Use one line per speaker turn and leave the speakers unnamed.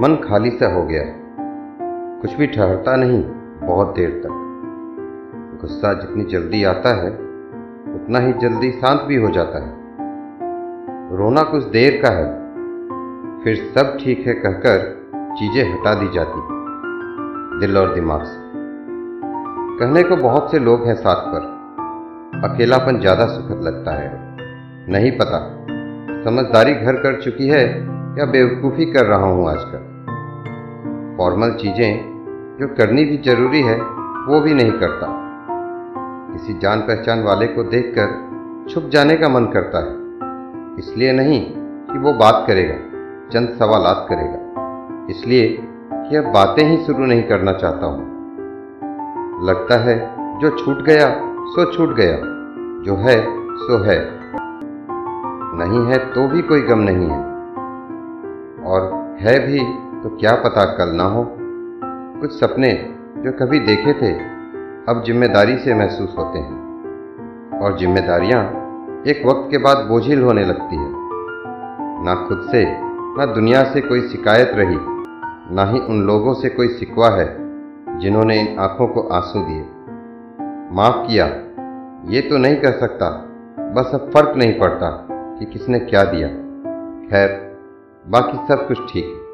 मन खाली सा हो गया। कुछ भी ठहरता नहीं बहुत देर तक। गुस्सा जितनी जल्दी आता है, उतना ही जल्दी शांत भी हो जाता है। रोना कुछ देर का है, फिर सब ठीक है कहकर चीज़ें हटा दी जाती। दिल और दिमाग से। कहने को बहुत से लोग हैं साथ पर। अकेलापन ज़्यादा सुखद लगता है। नहीं पता। समझदारी घर कर चुकी है या बेवकूफ़ी कर रहा हूँ आजकल? फॉर्मल चीज़ें जो करनी भी ज़रूरी है, वो भी नहीं करता। किसी जान पहचान वाले को देखकर छुप जाने का मन करता है। इसलिए नहीं कि वो बात करेगा, चंद सवालात करेगा। इसलिए कि अब बातें ही शुरू नहीं करना चाहता हूँ। लगता है, जो छूट गया, सो छूट गया, जो है, सो है। नहीं है तो भी कोई गम नहीं है। और है भी तो क्या पता कल ना हो। कुछ सपने जो कभी देखे थे, अब ज़िम्मेदारी से महसूस होते हैं। और जिम्मेदारियाँ एक वक्त के बाद बोझिल होने लगती है। ना खुद से, ना दुनिया से कोई शिकायत रही, ना ही उन लोगों से कोई सिकवा है, जिन्होंने इन आँखों को आँसू दिए। माफ़ किया, ये तो नहीं कर सकता, बस अब फ़र्क नहीं पड़ता कि किसने क्या दिया। खैर, बाकी सब कुछ ठीक है।